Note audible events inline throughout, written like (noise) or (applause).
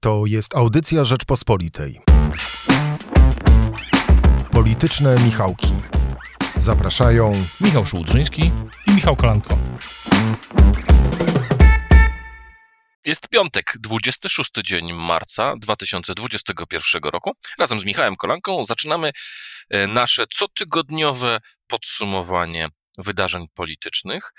To jest audycja Rzeczpospolitej. Polityczne Michałki. Zapraszają Michał Szułdrzyński i Michał Kolanko. Jest piątek, 26 dzień marca 2021 roku. Razem z Michałem Kolanką zaczynamy e, nasze cotygodniowe podsumowanie wydarzeń politycznych,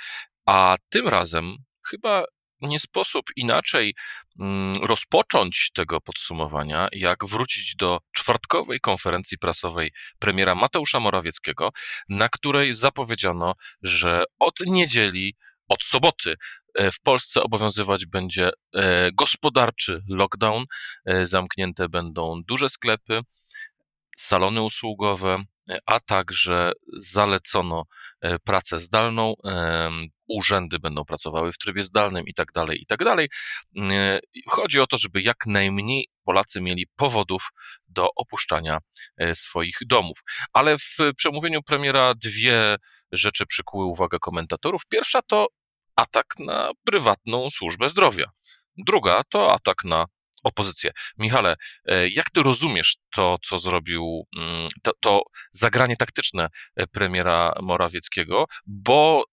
a tym razem chyba nie sposób inaczej mm, rozpocząć tego podsumowania, jak wrócić do czwartkowej konferencji prasowej premiera Mateusza Morawieckiego, na której zapowiedziano, że od niedzieli, od soboty e, w Polsce obowiązywać będzie e, gospodarczy lockdown, e, zamknięte będą duże sklepy, salony usługowe, a także zalecono pracę zdalną, urzędy będą pracowały w trybie zdalnym i tak dalej, i tak dalej. E, chodzi o to, żeby jak najmniej Polacy mieli powodów do opuszczania e, swoich domów. Ale w przemówieniu premiera dwie rzeczy przykuły uwagę komentatorów. Pierwsza to atak na prywatną służbę zdrowia. Druga to atak na opozycję. Michale, e, jak ty rozumiesz to, co zrobił, mm, to, to zagranie taktyczne premiera Morawieckiego, bo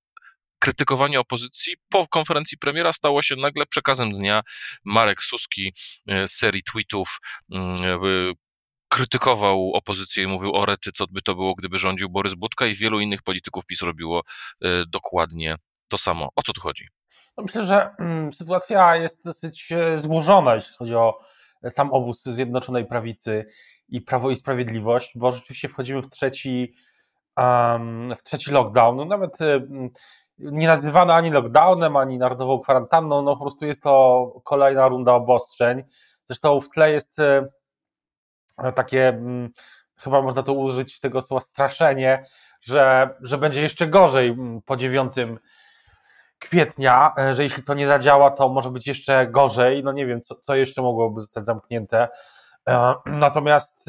krytykowanie opozycji po konferencji premiera stało się nagle przekazem dnia. Marek Suski z serii tweetów mm, krytykował opozycję i mówił o rety, co by to było, gdyby rządził Borys Budka i wielu innych polityków PiS robiło e, dokładnie to samo. O co tu chodzi? No myślę, że mm, sytuacja jest dosyć e, złożona, jeśli chodzi o sam obóz Zjednoczonej Prawicy i Prawo i Sprawiedliwość, bo rzeczywiście wchodzimy w trzeci, w trzeci lockdown. No nawet um, nie nazywane ani lockdownem, ani narodową kwarantanną, no po prostu jest to kolejna runda obostrzeń. Zresztą w tle jest e, takie, mm, chyba można to użyć tego słowa straszenie, że, że będzie jeszcze gorzej mm, po 9 kwietnia, e, że jeśli to nie zadziała, to może być jeszcze gorzej. No nie wiem, co, co jeszcze mogłoby zostać zamknięte. E, natomiast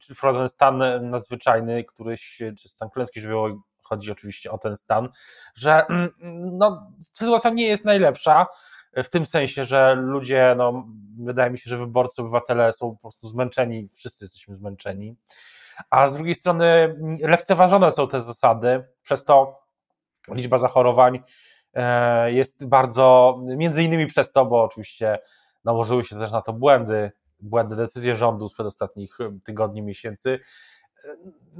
czy wprowadzony stan nadzwyczajny, któryś, czy stan klęski żywiołowej chodzi oczywiście o ten stan, że mm, no, sytuacja nie jest najlepsza, w tym sensie, że ludzie, no, wydaje mi się, że wyborcy, obywatele są po prostu zmęczeni, wszyscy jesteśmy zmęczeni, a z drugiej strony lekceważone są te zasady, przez to liczba zachorowań e, jest bardzo, między innymi przez to, bo oczywiście nałożyły się też na to błędy, błędy decyzje rządu sprzed ostatnich tygodni, miesięcy,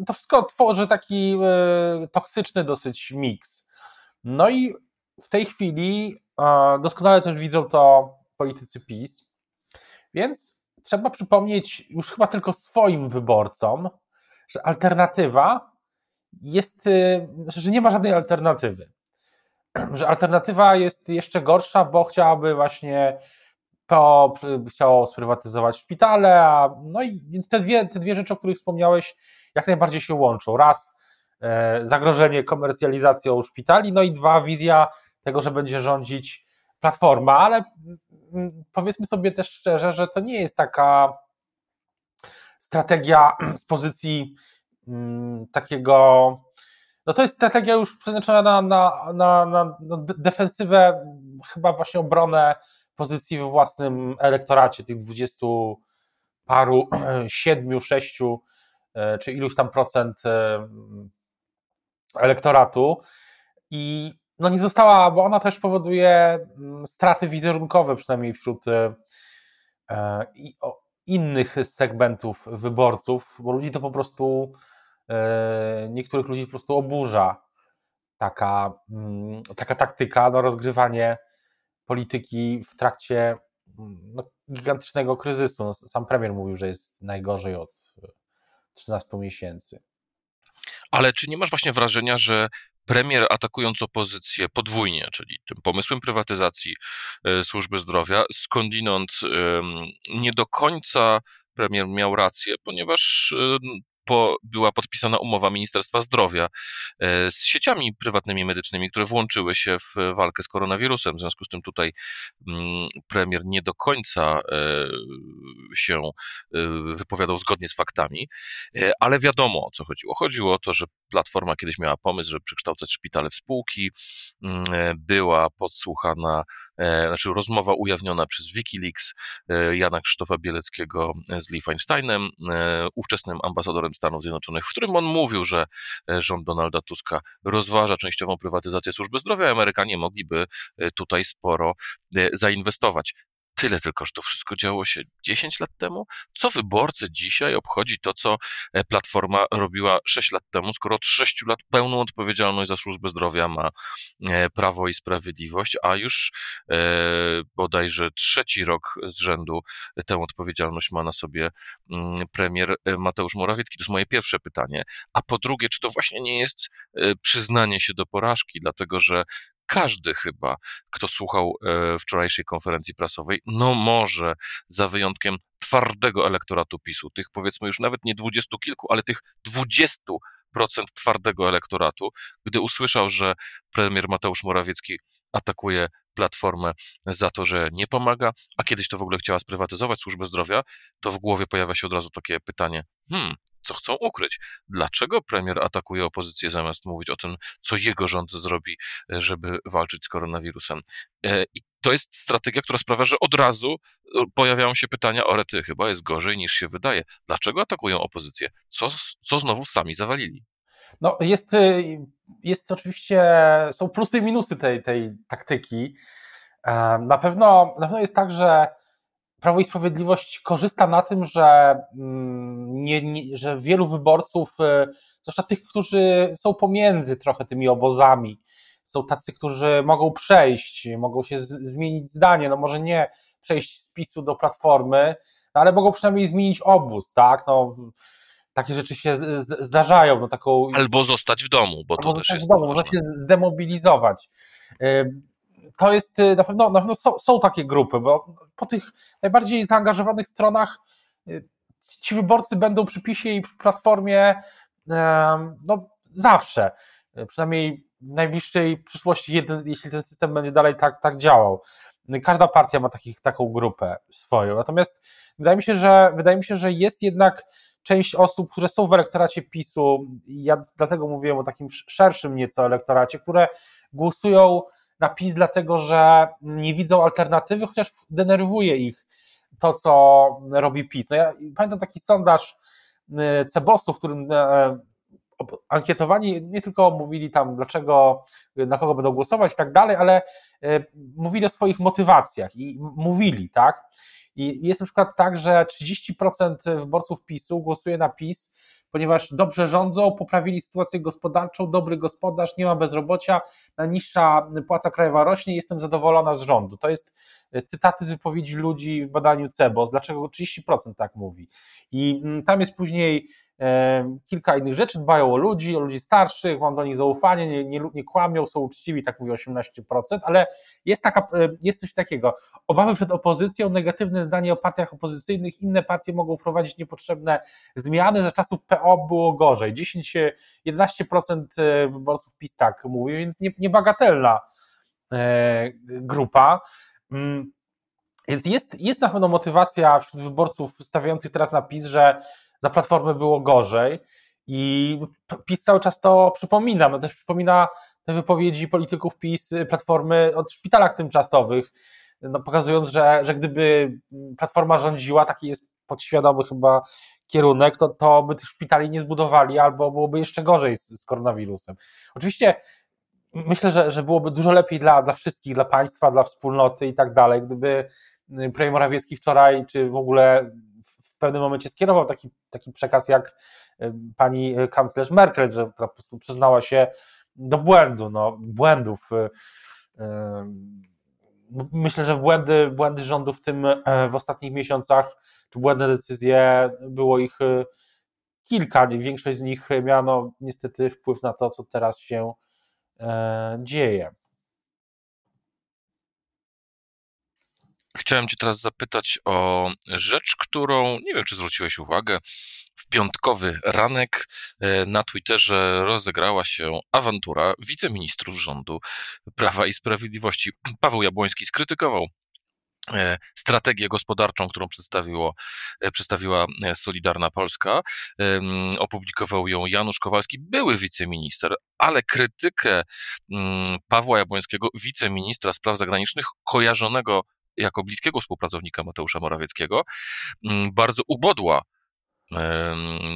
to wszystko tworzy taki e, toksyczny dosyć miks. No i w tej chwili doskonale też widzą to politycy PiS, więc trzeba przypomnieć już chyba tylko swoim wyborcom, że alternatywa jest, e, że nie ma żadnej alternatywy. (clears throat) Że alternatywa jest jeszcze gorsza, bo chciałaby właśnie PO chciało sprywatyzować szpitale, a no i więc te dwie, te dwie rzeczy, o których wspomniałeś, jak najbardziej się łączą. Raz e, zagrożenie komercjalizacją szpitali, no i dwa wizja tego, że będzie rządzić platforma, ale mm, powiedzmy sobie też szczerze, że to nie jest taka strategia (clears throat) z pozycji takiego. No to jest strategia już przeznaczona na, na, na, na defensywę, chyba właśnie obronę pozycji we własnym elektoracie, tych dwudziestu paru, (clears throat) siedmiu, sześciu, e, czy iluś tam procent e, elektoratu. I no nie została, bo ona też powoduje mm, straty wizerunkowe, przynajmniej wśród e, innych segmentów wyborców, bo ludzi to po prostu, niektórych ludzi po prostu oburza taka, mm, taka taktyka, no rozgrywanie polityki w trakcie no, gigantycznego kryzysu. No, sam premier mówił, że jest najgorzej od 13 miesięcy. Ale czy nie masz właśnie wrażenia, że premier atakując opozycję podwójnie, czyli tym pomysłem prywatyzacji e, służby zdrowia, skądinąd nie do końca premier miał rację, ponieważ po, była podpisana umowa Ministerstwa Zdrowia e, z sieciami prywatnymi medycznymi, które włączyły się w walkę z koronawirusem. W związku z tym tutaj mm, premier nie do końca e, się wypowiadał zgodnie z faktami, ale wiadomo o co chodziło. Chodziło o to, że Platforma kiedyś miała pomysł, żeby przekształcać szpitale w spółki, mm, była podsłuchana, znaczy rozmowa ujawniona przez Wikileaks Jana Krzysztofa Bieleckiego z Lee Feinsteinem, ówczesnym ambasadorem Stanów Zjednoczonych, w którym on mówił, że rząd Donalda Tuska rozważa częściową prywatyzację służby zdrowia, Amerykanie mogliby tutaj sporo zainwestować. Tyle tylko, że to wszystko działo się 10 lat temu. Co wyborcy dzisiaj obchodzi to, co e, Platforma robiła 6 lat temu, skoro od 6 lat pełną odpowiedzialność za służbę zdrowia ma e, Prawo i Sprawiedliwość, a już e, bodajże trzeci rok z rzędu tę odpowiedzialność ma na sobie mm, premier Mateusz Morawiecki. To jest moje pierwsze pytanie. A po drugie, czy to właśnie nie jest przyznanie się do porażki, dlatego że każdy chyba, kto słuchał e, wczorajszej konferencji prasowej, no może za wyjątkiem twardego elektoratu PiSu, tych powiedzmy już nawet nie dwudziestu kilku, ale tych dwudziestu procent twardego elektoratu, gdy usłyszał, że premier Mateusz Morawiecki atakuje Platformę za to, że nie pomaga, a kiedyś to w ogóle chciała sprywatyzować służbę zdrowia, to w głowie pojawia się od razu takie pytanie, hmm, co chcą ukryć? Dlaczego premier atakuje opozycję zamiast mówić o tym, co jego rząd zrobi, żeby walczyć z koronawirusem? E, I to jest strategia, która sprawia, że od razu e, pojawiają się pytania, o rety, chyba jest gorzej niż się wydaje. Dlaczego atakują opozycję? Co, co znowu sami zawalili? No, jest, e, jest oczywiście, są plusy i minusy tej, tej taktyki. Na pewno, na pewno jest tak, że Prawo i Sprawiedliwość korzysta na tym, że, mm, nie, nie, że wielu wyborców, e, zwłaszcza tych, którzy są pomiędzy trochę tymi obozami, są tacy, którzy mogą przejść, mogą się z, zmienić zdanie, no może nie przejść z PiSu do Platformy, no ale mogą przynajmniej zmienić obóz, tak, no takie rzeczy się zdarzają. No, taką, albo zostać w domu, bo to też jest. W domu, można się zdemobilizować. To jest y, na pewno, na pewno są, są, takie grupy, bo po tych najbardziej zaangażowanych stronach y, ci wyborcy będą przy PiSie i przy Platformie no, zawsze, przynajmniej w najbliższej przyszłości, jeden, jeśli ten system będzie dalej tak, tak działał. Każda partia ma takich, taką grupę swoją. Natomiast wydaje mi się, że wydaje mi się, że jest jednak część osób, które są w elektoracie PiSu, ja dlatego mówiłem o takim szerszym nieco elektoracie, które głosują na PiS, dlatego że nie widzą alternatywy, chociaż denerwuje ich to, co robi PiS. No ja pamiętam taki sondaż y, Cebosu, w którym e, ankietowani nie tylko mówili tam, dlaczego, na kogo będą głosować i tak dalej, ale e, mówili o swoich motywacjach i mówili, tak? I jest na przykład tak, że 30% wyborców PiSu głosuje na PiS ponieważ dobrze rządzą, poprawili sytuację gospodarczą, dobry gospodarz, nie ma bezrobocia, najniższa płaca krajowa rośnie, jestem zadowolona z rządu. To jest e, cytaty z wypowiedzi ludzi w badaniu CEBOS. Dlaczego 30% tak mówi? I mm, tam jest później kilka innych rzeczy, dbają o ludzi, o ludzi starszych, mam do nich zaufanie, nie, nie, nie kłamią, są uczciwi, tak mówi 18%, ale jest, taka, jest coś takiego, obawy przed opozycją, negatywne zdanie o partiach opozycyjnych, inne partie mogą prowadzić niepotrzebne zmiany, za czasów PO było gorzej, 10, 11% e, wyborców PiS tak mówi, więc nie, niebagatelna e, grupa. Mm, więc jest, jest na pewno motywacja wśród wyborców stawiających teraz na PiS, że za Platformy było gorzej i PiS cały czas to przypomina, no też przypomina te wypowiedzi polityków PiS, Platformy o szpitalach tymczasowych, no pokazując, że, że gdyby Platforma rządziła, taki jest podświadomy chyba kierunek, to, to by tych szpitali nie zbudowali albo byłoby jeszcze gorzej z, z koronawirusem. Oczywiście myślę, że, że byłoby dużo lepiej dla, dla wszystkich, dla państwa, dla wspólnoty i tak dalej, gdyby premier Morawiecki wczoraj, czy w ogóle pewnym momencie skierował taki, taki przekaz jak pani kanclerz Merkel, że, po prostu przyznała się do błędu, no, błędów. Y, myślę, że błędy, błędy rządu w tym e, w ostatnich miesiącach, czy błędne decyzje, było ich y, kilka. Większość z nich miano niestety wpływ na to, co teraz się e, dzieje. Chciałem Cię teraz zapytać o rzecz, którą nie wiem, czy zwróciłeś uwagę. W piątkowy ranek e, na Twitterze rozegrała się awantura wiceministrów rządu Prawa i Sprawiedliwości. Paweł Jabłoński skrytykował E, strategię gospodarczą, którą przedstawiło, e, przedstawiła Solidarna Polska. Opublikował ją Janusz Kowalski, były wiceminister, ale krytykę mm, Pawła Jabłońskiego, wiceministra spraw zagranicznych, kojarzonego jako bliskiego współpracownika Mateusza Morawieckiego, mm, bardzo ubodła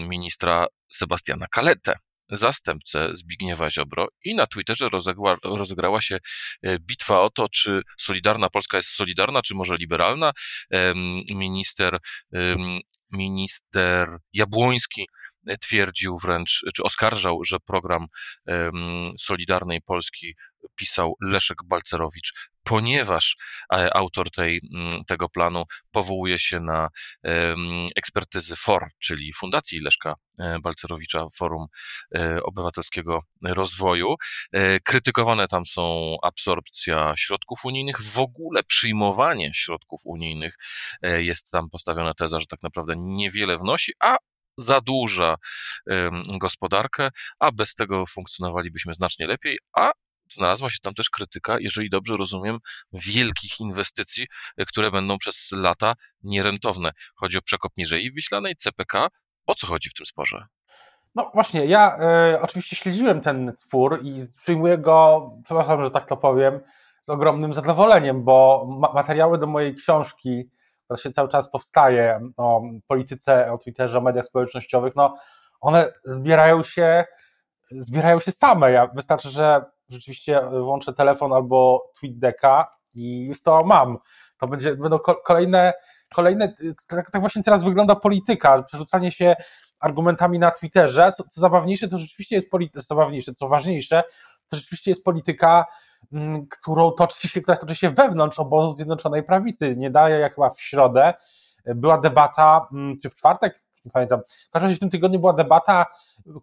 ministra Sebastiana Kaletę zastępcę Zbigniewa Ziobro i na Twitterze rozegrała, rozegrała się e, bitwa o to, czy Solidarna Polska jest solidarna, czy może liberalna. Minister, minister Jabłoński twierdził wręcz, czy oskarżał, że program Solidarnej Polski pisał Leszek Balcerowicz, ponieważ e, autor tej, mm, tego planu powołuje się na ekspertyzy FOR, czyli Fundacji Leszka e, Balcerowicza, Forum e, Obywatelskiego Rozwoju. Krytykowane tam są absorpcja środków unijnych, w ogóle przyjmowanie środków unijnych. Jest tam postawiona teza, że tak naprawdę niewiele wnosi, a zadłuża gospodarkę, a bez tego funkcjonowalibyśmy znacznie lepiej, a znalazła się tam też krytyka, jeżeli dobrze rozumiem, wielkich inwestycji, e, które będą przez lata nierentowne. Chodzi o przekop Mierzei Wiślanej, CPK. O co chodzi w tym sporze? No właśnie, ja e, oczywiście śledziłem ten spór i przyjmuję go, przepraszam, że tak to powiem, z ogromnym zadowoleniem, bo ma materiały do mojej książki, która się cały czas powstaje o polityce, o Twitterze, o mediach społecznościowych, no one zbierają się, zbierają się same. Ja, wystarczy, że rzeczywiście włączę telefon albo TweetDecka i już to mam. To będzie, będą kolejne, kolejne tak, tak właśnie teraz wygląda polityka, przerzucanie się argumentami na Twitterze. Co, co zabawniejsze, to rzeczywiście jest polityka, zabawniejsze, co ważniejsze, to rzeczywiście jest polityka, mm, którą toczy się, która toczy się wewnątrz obozu Zjednoczonej Prawicy. Nie daje, jak chyba w środę, była debata, mm, czy w czwartek, nie pamiętam. W każdym razie w tym tygodniu była debata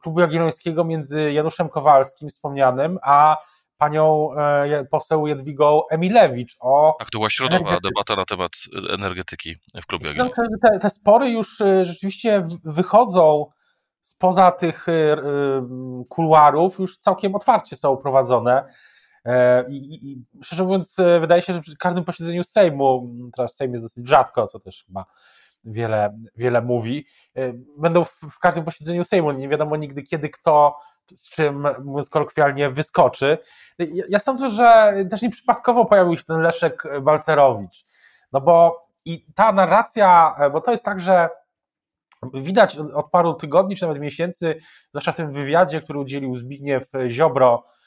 klubu Jagiellońskiego między Januszem Kowalskim wspomnianym, a panią e, poseł Jadwigą Emilewicz o... Tak, to była środowa debata na temat energetyki w klubie Jagiellońskim. Te, te spory już e, rzeczywiście wychodzą spoza tych e, kuluarów, już całkiem otwarcie są prowadzone. I, I, szczerze mówiąc, wydaje się, że przy każdym posiedzeniu Sejmu, teraz Sejm jest dosyć rzadko, co też chyba wiele, wiele mówi. Y, będą w, każdym posiedzeniu Sejmu, nie wiadomo nigdy kiedy kto z czym, mówiąc kolokwialnie, wyskoczy. Ja, ja sądzę, że też nieprzypadkowo pojawił się ten Leszek Balcerowicz, no bo i ta narracja, bo to jest tak, że widać od paru tygodni, czy nawet miesięcy, zwłaszcza w tym wywiadzie, który udzielił Zbigniew Ziobro E,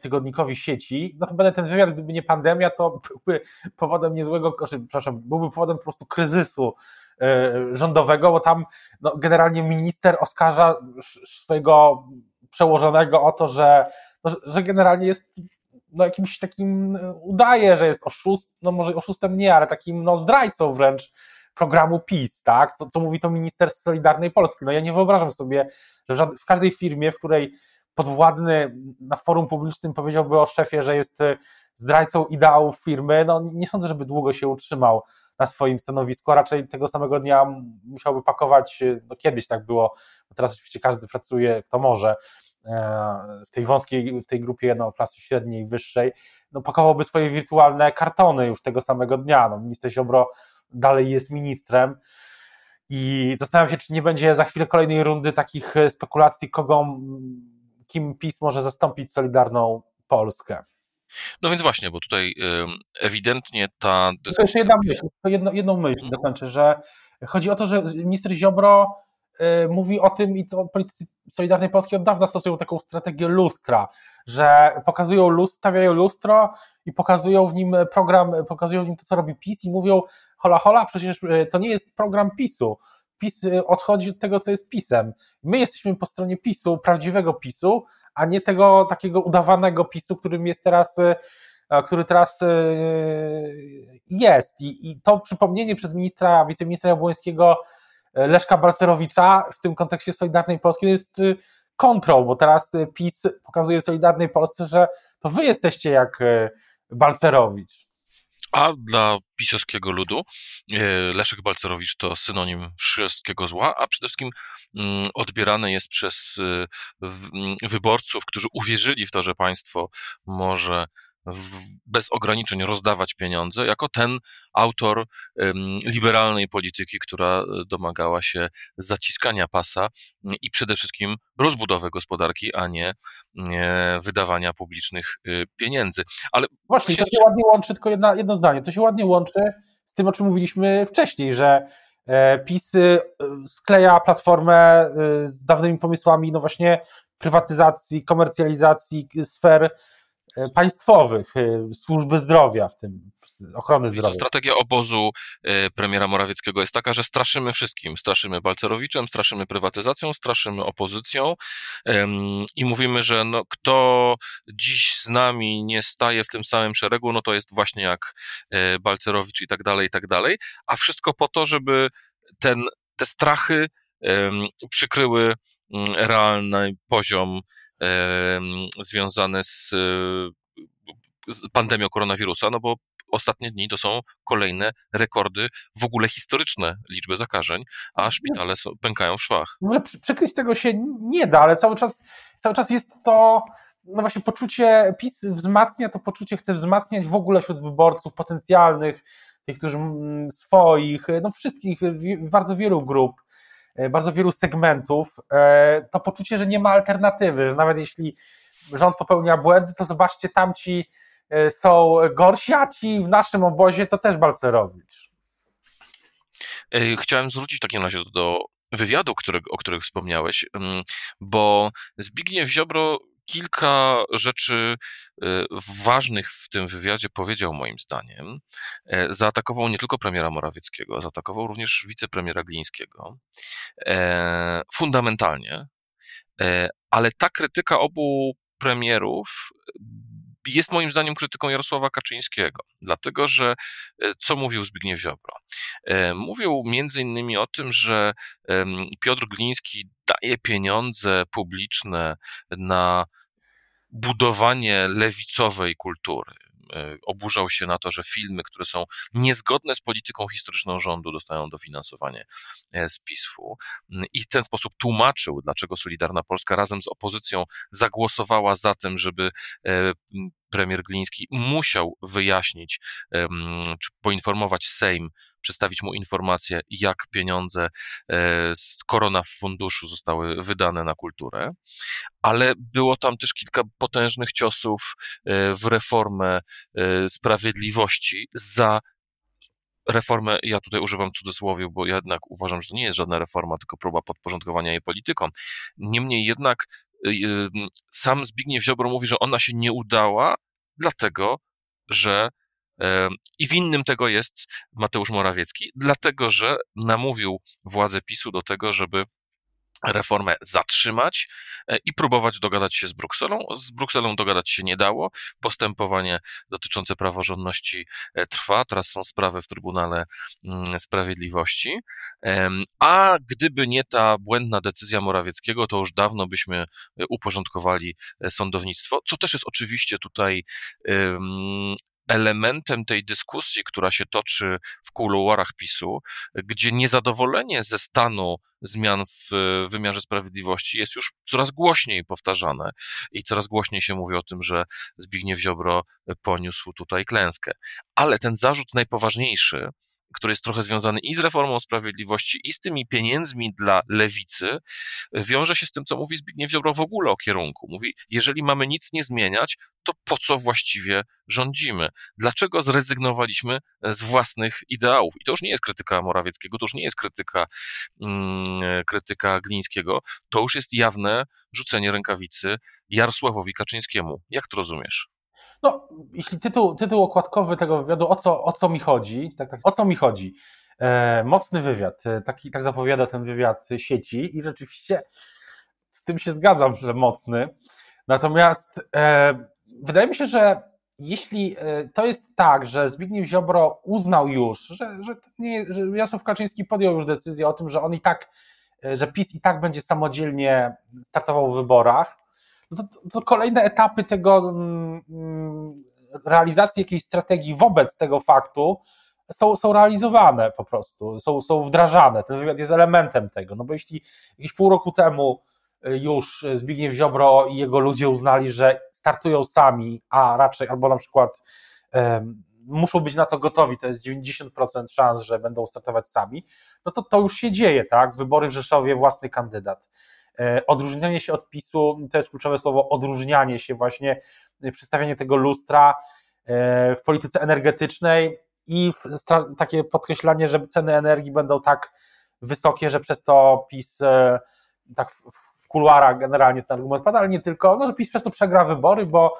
tygodnikowi sieci, no to będę ten wywiad, gdyby nie pandemia, to byłby powodem niezłego, przepraszam, byłby powodem po prostu kryzysu e, rządowego, bo tam no, generalnie minister oskarża swojego przełożonego o to, że, no, że generalnie jest no, jakimś takim, udaje, że jest oszust, no może oszustem nie, ale takim no, zdrajcą wręcz programu PiS, tak? Co, co mówi to minister Solidarnej Polski. No ja nie wyobrażam sobie, że w każdej firmie, w której podwładny na forum publicznym powiedziałby o szefie, że jest e, zdrajcą ideałów firmy, no nie sądzę, żeby długo się utrzymał na swoim stanowisku, a raczej tego samego dnia musiałby pakować, e, no kiedyś tak było, bo teraz oczywiście każdy pracuje, kto może, e, w tej wąskiej, w tej grupie no, klasy średniej, wyższej, no pakowałby swoje wirtualne kartony już tego samego dnia. No, minister Ziobro dalej jest ministrem, i zastanawiam się, czy nie będzie za chwilę kolejnej rundy takich spekulacji, kogo kim PiS może zastąpić Solidarną Polskę. No więc właśnie, bo tutaj ewidentnie ta dyskusja... To jeszcze jedna myśl, jedno, jedną myśl mhm. dokończę, że chodzi o to, że minister Ziobro y, mówi o tym i to politycy Solidarnej Polskiej od dawna stosują taką strategię lustra, że pokazują lustro, stawiają lustro i pokazują w nim program, pokazują w nim to, co robi PiS i mówią hola hola, przecież y, to nie jest program PiSu, PiS y, odchodzi od tego, co jest PiSem. My jesteśmy po stronie PiSu, prawdziwego PiSu, a nie tego takiego udawanego PiSu, którym jest teraz, y, który teraz y, jest. I, i to przypomnienie przez ministra, wiceministra Jabłońskiego Leszka Balcerowicza w tym kontekście Solidarnej Polski jest kontrol, bo teraz PiS pokazuje Solidarnej Polsce, że to wy jesteście jak Balcerowicz. A dla pisowskiego ludu e, Leszek Balcerowicz to synonim wszystkiego zła, a przede wszystkim mm, odbierany jest przez e, mm, wyborców, którzy uwierzyli w to, że państwo może bez ograniczeń rozdawać pieniądze, jako ten autor liberalnej polityki, która domagała się zaciskania pasa i przede wszystkim rozbudowy gospodarki, a nie, wydawania publicznych y, pieniędzy. Ale właśnie, to się ładnie łączy, tylko jedna, jedno zdanie, to się ładnie łączy z tym, o czym mówiliśmy wcześniej, że e, PiS y, skleja platformę y, z dawnymi pomysłami, no właśnie prywatyzacji, komercjalizacji sfer E, państwowych, e, służby zdrowia, w tym ochrony zdrowia. Strategia obozu e, premiera Morawieckiego jest taka, że straszymy wszystkim. Straszymy Balcerowiczem, straszymy prywatyzacją, straszymy opozycją i mówimy, że no, kto dziś z nami nie staje w tym samym szeregu, no to jest właśnie jak Balcerowicz i tak dalej, i tak dalej. A wszystko po to, żeby ten, te strachy przykryły mm, realny poziom związane z, z pandemią koronawirusa, no bo ostatnie dni to są kolejne rekordy, w ogóle historyczne liczby zakażeń, a no. szpitale są, pękają w szwach. Może przykryć tego się nie da, ale cały czas, cały czas jest to no właśnie poczucie, PiS wzmacnia to poczucie, chce wzmacniać w ogóle wśród wyborców potencjalnych, tych, którzy swoich, no wszystkich, bardzo wielu grup E, bardzo wielu segmentów, e, to poczucie, że nie ma alternatywy, że nawet jeśli rząd popełnia błędy, to zobaczcie, tamci e, są gorsi, a ci w naszym obozie to też Balcerowicz. Chciałem zwrócić w takim razie do wywiadu, o których wspomniałeś, mm, bo Zbigniew Ziobro kilka rzeczy e, ważnych w tym wywiadzie powiedział moim zdaniem. E, zaatakował nie tylko premiera Morawieckiego, zaatakował również wicepremiera Glińskiego. E, fundamentalnie. Ale ta krytyka obu premierów jest moim zdaniem krytyką Jarosława Kaczyńskiego, dlatego że co mówił Zbigniew Ziobro? Mówił między innymi o tym, że Piotr Gliński daje pieniądze publiczne na budowanie lewicowej kultury. E, oburzał się na to, że filmy, które są niezgodne z polityką historyczną rządu, dostają dofinansowanie e, z PiSu mm, i w ten sposób tłumaczył, dlaczego Solidarna Polska razem z opozycją zagłosowała za tym, żeby e, premier Gliński musiał wyjaśnić czy poinformować Sejm przedstawić mu informację, jak pieniądze e, z korona funduszu zostały wydane na kulturę, ale było tam też kilka potężnych ciosów e, w reformę e, sprawiedliwości za reformę, ja tutaj używam cudzysłowie, bo jednak uważam, że to nie jest żadna reforma, tylko próba podporządkowania jej politykom. Niemniej jednak sam Zbigniew Ziobro mówi, że ona się nie udała, dlatego że i winnym tego jest Mateusz Morawiecki, dlatego że namówił władze PiSu do tego, żeby reformę zatrzymać e, i próbować dogadać się z Brukselą. Z Brukselą dogadać się nie dało. Postępowanie dotyczące praworządności e, trwa. Teraz są sprawy w Trybunale mm, Sprawiedliwości. A gdyby nie ta błędna decyzja Morawieckiego, to już dawno byśmy e, uporządkowali sądownictwo, co też jest oczywiście tutaj elementem tej dyskusji, która się toczy w kuluarach PiSu, gdzie niezadowolenie ze stanu zmian w wymiarze sprawiedliwości jest już coraz głośniej powtarzane i coraz głośniej się mówi o tym, że Zbigniew Ziobro poniósł tutaj klęskę. Ale ten zarzut najpoważniejszy, który jest trochę związany i z reformą sprawiedliwości, i z tymi pieniędzmi dla lewicy, wiąże się z tym, co mówi Zbigniew Ziobro w ogóle o kierunku. Mówi, jeżeli mamy nic nie zmieniać, to po co właściwie rządzimy? Dlaczego zrezygnowaliśmy z własnych ideałów? I to już nie jest krytyka Morawieckiego, to już nie jest krytyka, mm, krytyka Glińskiego, to już jest jawne rzucenie rękawicy Jarosławowi Kaczyńskiemu. Jak to rozumiesz? No, jeśli tytuł, tytuł okładkowy tego wywiadu, o co, o co mi chodzi, tak, tak, o co mi chodzi? E, mocny wywiad, e, taki, tak zapowiada ten wywiad sieci i rzeczywiście z tym się zgadzam, że mocny. Natomiast e, wydaje mi się, że jeśli e, to jest tak, że Zbigniew Ziobro uznał już, że, że, nie, że Jarosław Kaczyński podjął już decyzję o tym, że on i tak, e, że PiS i tak będzie samodzielnie startował w wyborach, to, to kolejne etapy tego mm, mm, realizacji jakiejś strategii wobec tego faktu są, są realizowane po prostu, są, są wdrażane. Ten wywiad jest elementem tego, no bo jeśli jakieś pół roku temu y, już Zbigniew Ziobro i jego ludzie uznali, że startują sami, a raczej, albo na przykład muszą być na to gotowi, to jest 90% szans, że będą startować sami, no to to już się dzieje, tak? Wybory w Rzeszowie, własny kandydat. E, odróżnianie się od PiSu, to jest kluczowe słowo, odróżnianie się właśnie, e, przedstawianie tego lustra e, w polityce energetycznej i takie podkreślanie, że ceny energii będą tak wysokie, że przez to PiS tak w kuluarach generalnie ten argument pada, ale nie tylko, no, że PiS przez to przegra wybory, bo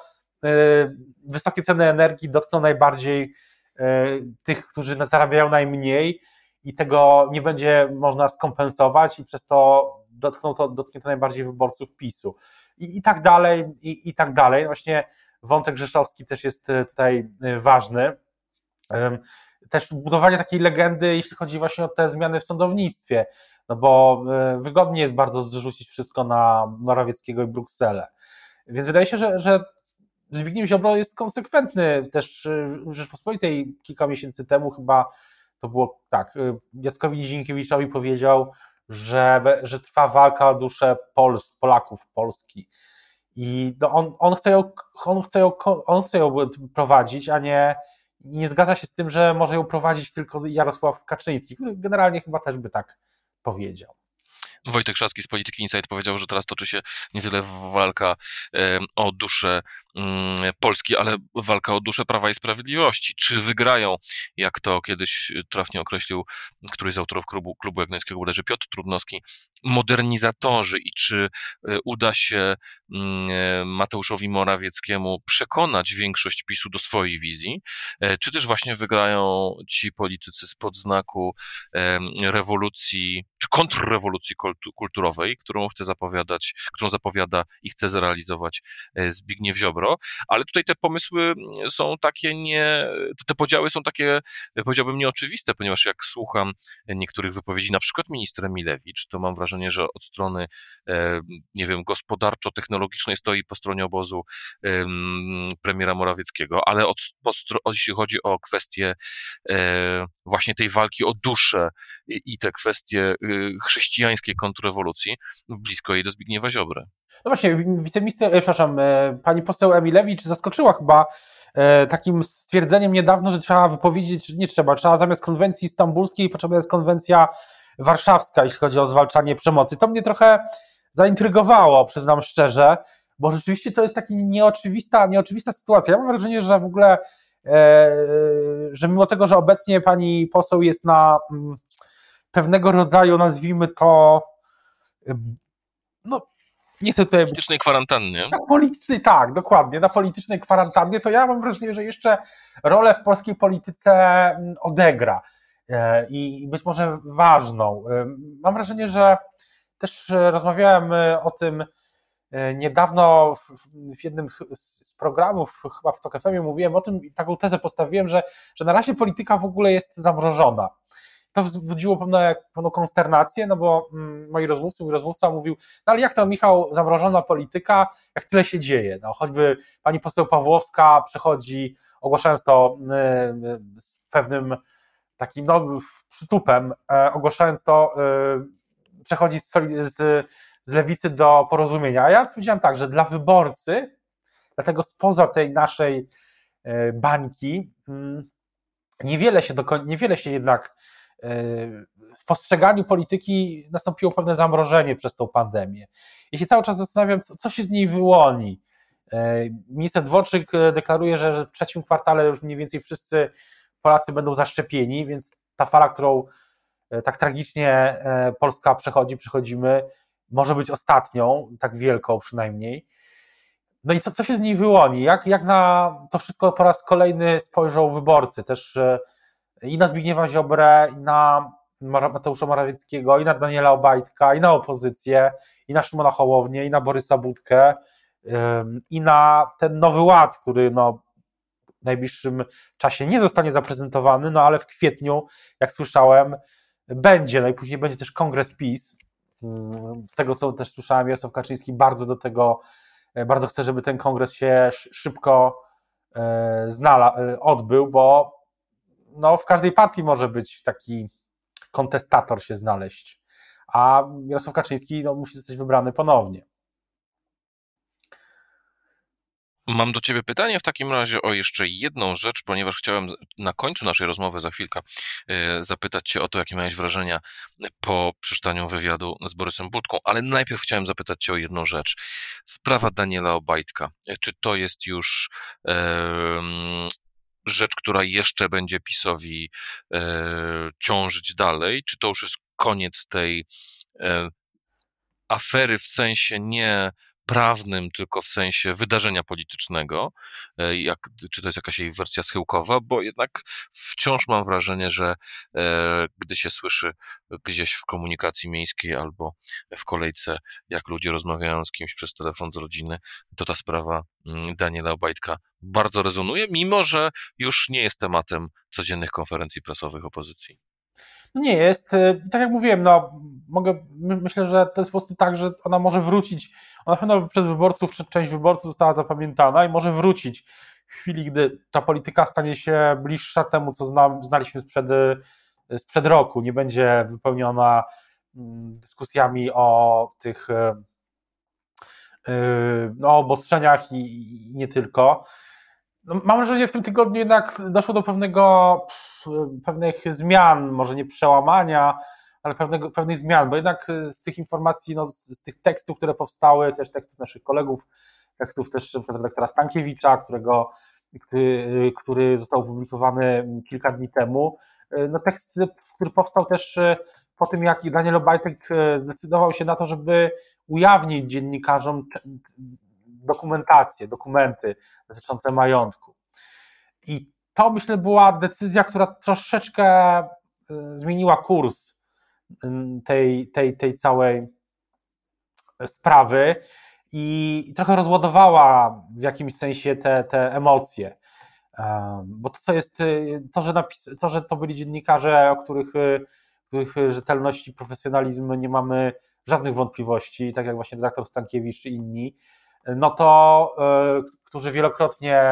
wysokie ceny energii dotkną najbardziej tych, którzy zarabiają najmniej i tego nie będzie można skompensować i przez to dotkną to, dotknie to najbardziej wyborców PiSu. I, i tak dalej, i, i tak dalej. Właśnie wątek rzeszowski też jest e, tutaj e, ważny. Też budowanie takiej legendy, jeśli chodzi właśnie o te zmiany w sądownictwie, no bo e, wygodnie jest bardzo zrzucić wszystko na Morawieckiego i Brukselę. Więc wydaje się, że, że Zbigniew Ziobro jest konsekwentny. Też w Rzeczpospolitej kilka miesięcy temu chyba to było tak, Jackowi Nizinkiewiczowi powiedział, że, że trwa walka o duszę Pols, Polaków, Polski. I no on, on, chce ją, on, chce ją, on chce ją prowadzić, a nie, nie zgadza się z tym, że może ją prowadzić tylko Jarosław Kaczyński, który generalnie chyba też by tak powiedział. Wojtek Szacki z Polityki Insight powiedział, że teraz toczy się nie tyle walka o duszę Polski, ale walka o duszę Prawa i Sprawiedliwości. Czy wygrają, jak to kiedyś trafnie określił któryś z autorów klubu, klubu Jagneńskiego bodajże Piotr Trudnowski, modernizatorzy i czy e, uda się mm, e, Mateuszowi Morawieckiemu przekonać większość PiSu do swojej wizji, e, czy też właśnie wygrają ci politycy spod znaku rewolucji, czy kontrrewolucji kulturowej, którą chce zapowiadać, którą zapowiada i chce zrealizować e, Zbigniew Ziobro, ale tutaj te pomysły mm, są takie nie, te podziały są takie, e, powiedziałbym, nieoczywiste, ponieważ jak słucham niektórych wypowiedzi, na przykład ministra Milewicz, to mam wrażenie, że od strony, e, nie wiem, gospodarczo-technologicznej stoi po stronie obozu premiera Morawieckiego, ale od, jeśli chodzi o kwestie właśnie tej walki o duszę i, i te kwestie y, chrześcijańskie kontrrewolucji, blisko jej do Zbigniewa Ziobry. No właśnie, wiceminister, e, przepraszam, e, pani poseł Emilewicz zaskoczyła chyba e, takim stwierdzeniem niedawno, że trzeba wypowiedzieć, nie trzeba, trzeba zamiast konwencji stambulskiej potrzebna jest konwencja warszawska, jeśli chodzi o zwalczanie przemocy. To mnie trochę zaintrygowało, przyznam szczerze, bo rzeczywiście to jest taka nieoczywista, nieoczywista sytuacja. Ja mam wrażenie, że w ogóle, że mimo tego, że obecnie pani poseł jest na mm, pewnego rodzaju, nazwijmy to, no, nie chcę tutaj... Politycznej kwarantannie. Na politycznej, tak, dokładnie, na politycznej kwarantannie, to ja mam wrażenie, że jeszcze rolę w polskiej polityce mm, odegra e, i być może ważną. E, mam wrażenie, że też rozmawiałem e, o tym niedawno w jednym z programów, chyba w TOK FM mówiłem o tym i taką tezę postawiłem, że, że na razie polityka w ogóle jest zamrożona to wzbudziło pewną konsternację, no bo mm, moi rozmówcy, mój rozmówca mówił, no ale jak to Michał, zamrożona polityka, jak tyle się dzieje, no choćby pani poseł Pawłowska przechodzi, ogłaszając to y, y, z pewnym takim no, przytupem, e, ogłaszając to, y, przechodzi z, z, z lewicy do porozumienia. A ja powiedziałem tak, że dla wyborcy, dlatego spoza tej naszej e, bańki, mm, niewiele się, niewiele się jednak w postrzeganiu polityki nastąpiło pewne zamrożenie przez tą pandemię. Ja się cały czas zastanawiam, co, się z niej wyłoni. E, minister Dworczyk e, deklaruje, że w trzecim kwartale już mniej więcej wszyscy Polacy będą zaszczepieni, więc ta fala, którą e, tak tragicznie Polska przechodzi, przechodzimy, może być ostatnią, tak wielką przynajmniej. No i co, co się z niej wyłoni? Jak, jak na to wszystko po raz kolejny spojrzą wyborcy? Też i na Zbigniewa Ziobrę, i na Mateusza Morawieckiego, i na Daniela Obajtka, i na opozycję, i na Szymona Hołownię, i na Borysa Budkę, i na ten nowy ład, który no, w najbliższym czasie nie zostanie zaprezentowany, no ale w kwietniu, jak słyszałem, będzie, najpóźniej będzie też kongres PiS. Z tego, co też słyszałem, Jarosław Kaczyński bardzo do tego, e, bardzo chce, żeby ten kongres się szybko e, e, odbył, bo no, w każdej partii może być taki kontestator się znaleźć, a Jarosław Kaczyński no, musi zostać wybrany ponownie. Mam do Ciebie pytanie w takim razie o jeszcze jedną rzecz, ponieważ chciałem na końcu naszej rozmowy za chwilkę e, zapytać Cię o to, jakie miałeś wrażenia po przeczytaniu wywiadu z Borysem Budką, ale najpierw chciałem zapytać Cię o jedną rzecz. Sprawa Daniela Obajtka. Czy to jest już rzecz, która jeszcze będzie PiSowi e, ciążyć dalej? Czy to już jest koniec tej e, afery w sensie nie prawnym, tylko w sensie wydarzenia politycznego, e, jak, czy to jest jakaś jej wersja schyłkowa, bo jednak wciąż mam wrażenie, że e, gdy się słyszy gdzieś w komunikacji miejskiej albo w kolejce, jak ludzie rozmawiają z kimś przez telefon z rodziny, to ta sprawa mm, Daniela Obajtka bardzo rezonuje, mimo że już nie jest tematem codziennych konferencji prasowych opozycji. No nie jest. Y, tak jak mówiłem, no, mogę, myślę, że to jest po prostu tak, że ona może wrócić. Ona na pewno przez wyborców, część wyborców została zapamiętana i może wrócić w chwili, gdy ta polityka stanie się bliższa temu, co znaliśmy sprzed, y, sprzed roku. Nie będzie wypełniona mm, dyskusjami o tych y, no, obostrzeniach i, i nie tylko. No, mam wrażenie, że w tym tygodniu jednak doszło do pewnego pewnych zmian, może nie przełamania, ale pewnego, pewnych zmian, bo jednak z tych informacji, no, z tych tekstów, które powstały, też tekstów naszych kolegów, tekstów też redaktora Stankiewicza, którego, który, który został opublikowany kilka dni temu, no tekst, który powstał też po tym, jak Daniel Obajtek zdecydował się na to, żeby ujawnić dziennikarzom dokumentację, dokumenty dotyczące majątku. I to myślę była decyzja, która troszeczkę y, zmieniła kurs y, tej, tej, tej całej sprawy i trochę rozładowała w jakimś sensie te, te emocje. Bo to, co jest, y, to że, napis, to, że to byli dziennikarze, o których, których rzetelności, profesjonalizm nie mamy żadnych wątpliwości, tak jak właśnie redaktor Stankiewicz czy inni, no to którzy wielokrotnie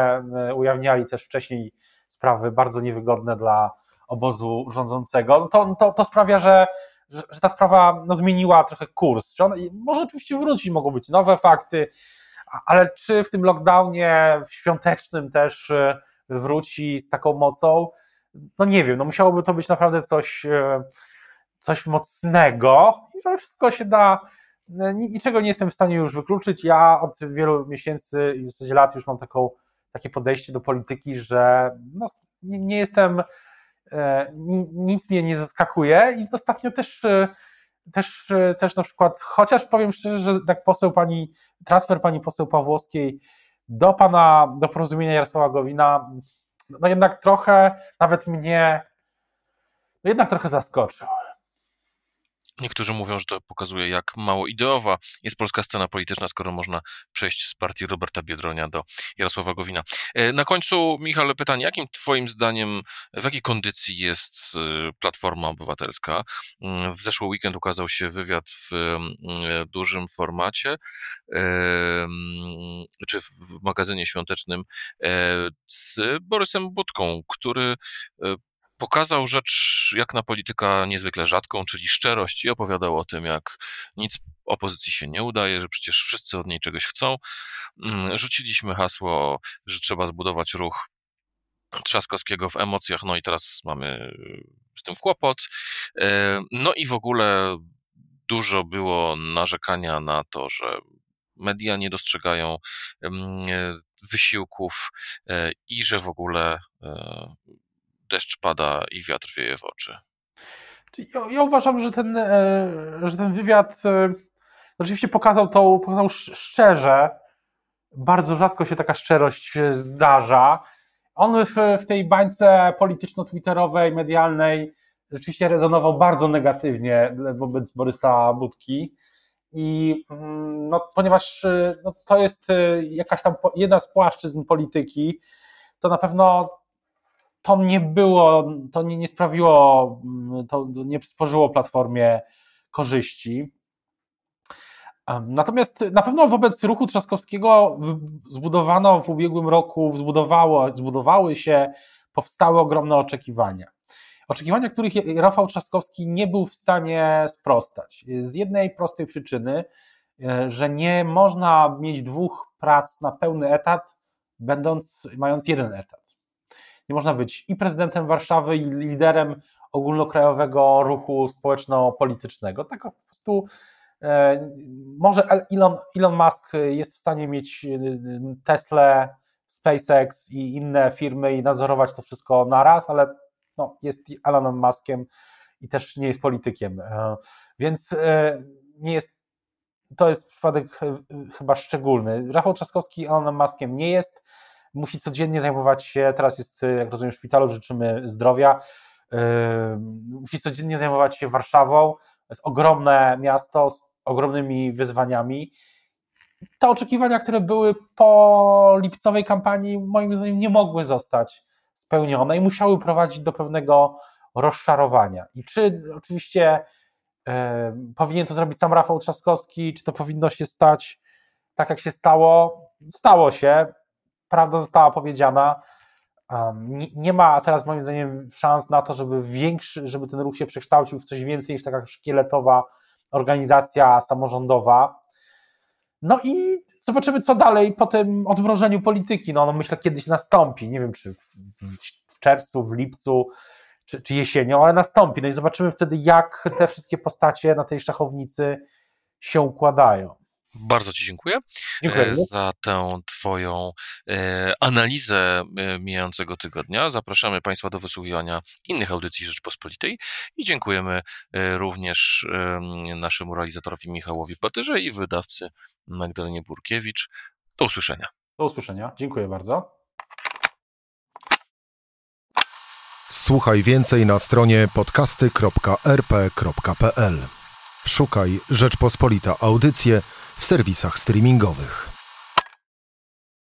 ujawniali też wcześniej sprawy bardzo niewygodne dla obozu rządzącego, no to, to, to sprawia, że, że, że, ta sprawa no, zmieniła trochę kurs. Czy on, może oczywiście wrócić, mogą być nowe fakty, ale czy w tym lockdownie świątecznym też e, wróci z taką mocą? No nie wiem, no musiałoby to być naprawdę coś, e, coś mocnego i że wszystko się da, e, niczego nie jestem w stanie już wykluczyć. Ja od wielu miesięcy i w zasadzie lat już mam taką takie podejście do polityki, że no, nie, nie jestem, e, nic mnie nie zaskakuje i ostatnio też e, też, e, też na przykład, chociaż powiem szczerze, że tak poseł pani, transfer pani poseł Pawłowskiej do pana, do porozumienia Jarosława Gowina, no jednak trochę, nawet mnie, no jednak trochę zaskoczył. Niektórzy mówią, że to pokazuje, jak mało ideowa jest polska scena polityczna, skoro można przejść z partii Roberta Biedronia do Jarosława Gowina. E, na końcu, Michał, pytanie, jakim Twoim zdaniem, w jakiej kondycji jest e, Platforma Obywatelska? Mm, w zeszły weekend ukazał się wywiad w mm, dużym formacie, e, czy w magazynie świątecznym z Borysem Budką, który pokazał rzecz jak na polityka niezwykle rzadką, czyli szczerość i opowiadał o tym, jak nic opozycji się nie udaje, że przecież wszyscy od niej czegoś chcą. Mm, rzuciliśmy hasło, że trzeba zbudować ruch Trzaskowskiego w emocjach, no i teraz mamy z tym kłopot. E, no i w ogóle dużo było narzekania na to, że media nie dostrzegają mm, wysiłków e, i że w ogóle e, deszcz pada i wiatr wieje w oczy. Ja, ja uważam, że ten, e, że ten wywiad e, rzeczywiście pokazał to, pokazał szczerze. Bardzo rzadko się taka szczerość zdarza. On w, w tej bańce polityczno-twitterowej, medialnej rzeczywiście rezonował bardzo negatywnie wobec Borysa Budki. I mm, no, ponieważ e, no, to jest jakaś tam jedna z płaszczyzn polityki, to na pewno to nie było, to nie, nie sprawiło, mm, to nie przysporzyło platformie korzyści. Natomiast na pewno wobec ruchu Trzaskowskiego zbudowano w ubiegłym roku, zbudowało, zbudowały się, powstały ogromne oczekiwania. Oczekiwania, których Rafał Trzaskowski nie był w stanie sprostać. Z jednej prostej przyczyny, e, że nie można mieć dwóch prac na pełny etat będąc, mając jeden etat. Nie można być i prezydentem Warszawy, i liderem ogólnokrajowego ruchu społeczno-politycznego. Tak po prostu e, może Elon, Elon Musk jest w stanie mieć e, Tesla, SpaceX i inne firmy i nadzorować to wszystko naraz, ale no, jest Elonem Muskiem i też nie jest politykiem. E, więc nie jest, to jest przypadek chyba szczególny. Rafał Trzaskowski Elonem Muskiem nie jest, musi codziennie zajmować się, teraz jest, jak rozumiem, w szpitalu, życzymy zdrowia, musi codziennie zajmować się Warszawą. To jest ogromne miasto z ogromnymi wyzwaniami. Te oczekiwania, które były po lipcowej kampanii, moim zdaniem nie mogły zostać spełnione i musiały prowadzić do pewnego rozczarowania. I czy oczywiście powinien to zrobić sam Rafał Trzaskowski, czy to powinno się stać tak, jak się stało? Stało się, prawda została powiedziana. Nie, ma teraz moim zdaniem szans na to, żeby większy, żeby ten ruch się przekształcił w coś więcej niż taka szkieletowa organizacja samorządowa. No i zobaczymy, co dalej po tym odmrożeniu polityki. No, no myślę, kiedyś nastąpi. Nie wiem, czy w, w czerwcu, w lipcu, czy, czy jesienią, ale nastąpi. No i zobaczymy wtedy, jak te wszystkie postacie na tej szachownicy się układają. Bardzo Ci dziękuję, dziękuję e, za tę Twoją e, analizę e, mijającego tygodnia. Zapraszamy Państwa do wysłuchiwania innych audycji Rzeczpospolitej i dziękujemy również naszemu realizatorowi Michałowi Patyrze i wydawcy Magdalenie Burkiewicz. Do usłyszenia. Do usłyszenia. Dziękuję bardzo. Słuchaj więcej na stronie podcasty.rp.pl. Szukaj Rzeczpospolita Audycje w serwisach streamingowych.